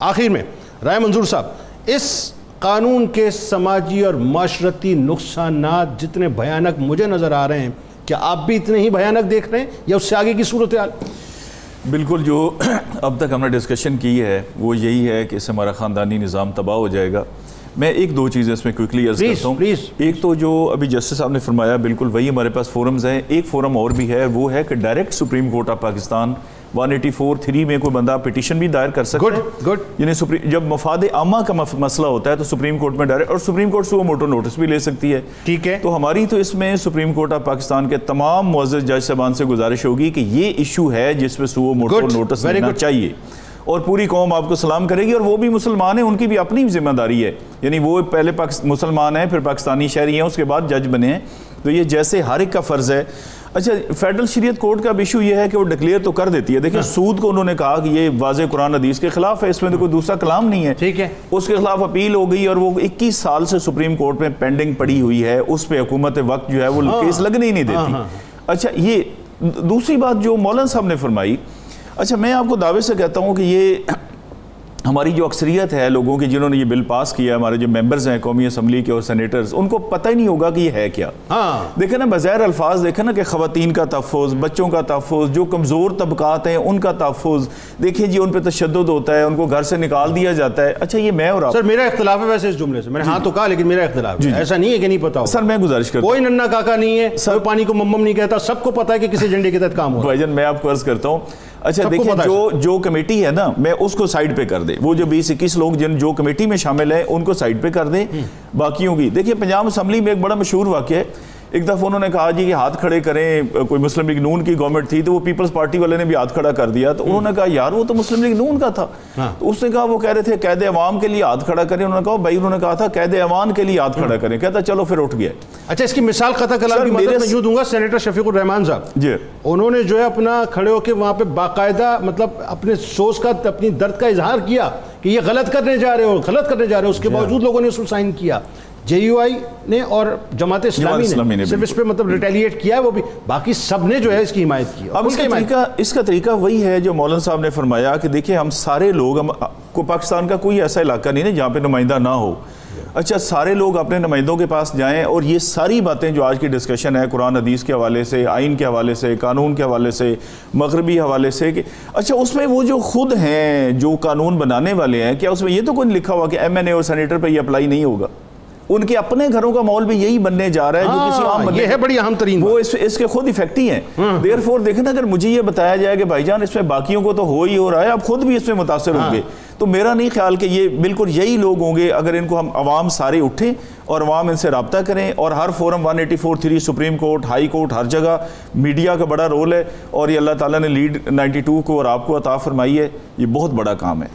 آخر میں، رائے منظور صاحب، اس قانون کے سماجی اور معاشرتی نقصانات جتنے بھیانک مجھے نظر آ رہے ہیں، کیا آپ بھی اتنے ہی بھیانک دیکھ رہے ہیں یا اس سے آگے کی صورتحال؟ بالکل، جو اب تک ہم نے ڈسکشن کی ہے، وہ یہی ہے کہ اس سے ہمارا خاندانی نظام تباہ ہو جائے گا۔ میں ایک دو چیزیں اس میں کوئکلی عرض کرتا ہوں. ایک تو جو ابھی جسٹس صاحب نے فرمایا بالکل وہی ہمارے پاس فورمز ہیں۔ ایک فورم اور بھی ہے وہ ہے کہ direct supreme court of Pakistan 184 3 میں کوئی بندہ پٹیشن بھی دائر کر سکتا ہے. یعنی جب مفاد عامہ کا مسئلہ ہوتا ہے تو سپریم کورٹ میں ڈائریکٹ اور سپریم کورٹ سے وہ موٹو نوٹس بھی لے سکتی ہے۔ ٹھیک ہے۔ تو ہماری تو اس میں سپریم کورٹ آف پاکستان کے تمام معزز جج صاحبان سے گزارش ہوگی کہ یہ ایشو ہے جس پہ سو موٹو نوٹس لینا. چاہیے۔ اور پوری قوم آپ کو سلام کرے گی اور وہ بھی مسلمان ہیں ان کی بھی اپنی ذمہ داری ہے۔ یعنی وہ پہلے مسلمان ہیں پھر پاکستانی شہری ہیں اس کے بعد جج بنے ہیں۔ تو یہ جیسے ہر ایک کا فرض ہے۔ اچھا فیڈرل شریعت کورٹ کا بھی ایشو یہ ہے کہ وہ ڈکلیئر تو کر دیتی ہے۔ دیکھیں سود کو انہوں نے کہا کہ یہ واضح قرآن حدیث کے خلاف ہے اس میں تو کوئی دوسرا کلام نہیں ہے۔ ٹھیک ہے۔ اس کے خلاف اپیل ہو گئی اور وہ اکیس سال سے سپریم کورٹ میں پینڈنگ پڑی ہوئی ہے۔ اس پہ حکومت وقت جو ہے وہ کیس لگنے ہی نہیں دیتی۔ اچھا یہ دوسری بات جو مولانا صاحب نے فرمائی اچھا میں آپ کو دعوے سے کہتا ہوں کہ یہ ہماری جو اکثریت ہے لوگوں کی جنہوں نے یہ بل پاس کیا ہمارے جو ممبرز ہیں قومی اسمبلی کے اور سینیٹرز ان کو پتہ ہی نہیں ہوگا کہ یہ ہے کیا۔ ہاں۔ دیکھیں نا بظاہر الفاظ دیکھیں نا کہ خواتین کا تحفظ بچوں کا تحفظ جو کمزور طبقات ہیں ان کا تحفظ۔ دیکھیں جی ان پہ تشدد ہوتا ہے ان کو گھر سے نکال دیا جاتا ہے۔ اچھا یہ میں اور آپ۔ سر میرا اختلاف ہے ویسے اس جملے سے۔ میں نے ہاں تو کہا لیکن میرا اختلاف ہے۔ ایسا نہیں ہے کہ نہیں پتا سر میں گزارش کرتا ہوں۔ کوئی ننا کاکا نہیں ہے کوئی پانی کو ممم نہیں کہتا سب کو پتا ہے کہ کسی ایجنڈے کے تحت کام ہو بھائی جان میں آپ کو عرض کرتا ہوں اچھا دیکھیں جو جو کمیٹی ہے نا میں اس کو سائڈ پہ کر دے۔ وہ جو بیس اکیس لوگ جن جو کمیٹی میں شامل ہیں ان کو سائڈ پہ کر دیں باقیوں کی۔ دیکھیں پنجاب اسمبلی میں ایک بڑا مشہور واقعہ ہے۔ ایک دفعہ انہوں نے کہا جی کہ ہاتھ کھڑے کریں کوئی مسلم لیگ نون کی گورنمنٹ تھی تو وہ پیپلز پارٹی والے نے بھی ہاتھ کھڑا کر دیا۔ تو انہوں نے کہا یار وہ تو مسلم لیگ نون کا تھا۔ ہاں۔ تو اس نے کہا وہ کہہ رہے تھے قید عوام کے لیے ہاتھ کھڑا کریں۔ انہوں نے کہا بھائی انہوں نے کہا تھا قید عوام کے لیے ہاتھ کھڑا کریں۔ کہتا چلو پھر اٹھ گیا اچھا اس کی مثال قطع کلام کی مدد میں یوں دوں گا سینیٹر شفیق الرحمان صاحب۔ جی۔ انہوں نے جو ہے اپنا کھڑے ہو کے وہاں پہ باقاعدہ مطلب اپنے سوچ کا اپنی درد کا اظہار کیا کہ یہ غلط کرنے جا رہے ہو غلط کرنے جا رہے ہو۔ اس کے باوجود لوگوں نے اس کو سائن کیا۔ جے یو آئی نے اور جماعت اسلامی اسلامی نے صرف اس پہ مطلب ریٹیلیٹ کیا ہے وہ بھی۔ باقی سب نے جو ہے اس کی حمایت کی اب اس کا طریقہ اس کا طریقہ وہی ہے جو مولانا صاحب نے فرمایا کہ دیکھیں ہم سارے لوگ ہم کو پاکستان کا کوئی ایسا علاقہ نہیں ہے جہاں پہ نمائندہ نہ ہو۔ اچھا سارے لوگ اپنے نمائندوں کے پاس جائیں اور یہ ساری باتیں جو آج کی ڈسکشن ہے قرآن حدیث کے حوالے سے آئین کے حوالے سے قانون کے حوالے سے مغربی حوالے سے کہ اچھا اس میں وہ جو خود ہیں جو قانون بنانے والے ہیں کیا اس میں یہ تو کوئی نہیں لکھا ہوا کہ ایم این اے اور سینیٹر پہ یہ اپلائی نہیں ہوگا؟ ان کے اپنے گھروں کا ماحول بھی یہی بننے جا رہا ہے جو کسی عام بندے یہ ہے بڑی اہم ترین وہ اس اس کے خود ایفیکٹی ہیں۔ دیر فور دیکھیں نا اگر مجھے یہ بتایا جائے کہ بھائی جان اس میں باقیوں کو تو ہو ہی ہو رہا ہے اب خود بھی اس میں متاثر ہوں گے۔ تو میرا نہیں خیال کہ یہ بالکل یہی لوگ ہوں گے۔ اگر ان کو ہم عوام سارے اٹھیں اور عوام ان سے رابطہ کریں اور ہر forum 184 3 supreme court high court ہر جگہ میڈیا کا بڑا رول ہے اور یہ اللہ تعالیٰ نے لیڈ 92 کو اور آپ کو عطا فرمائی ہے یہ بہت بڑا کام ہے۔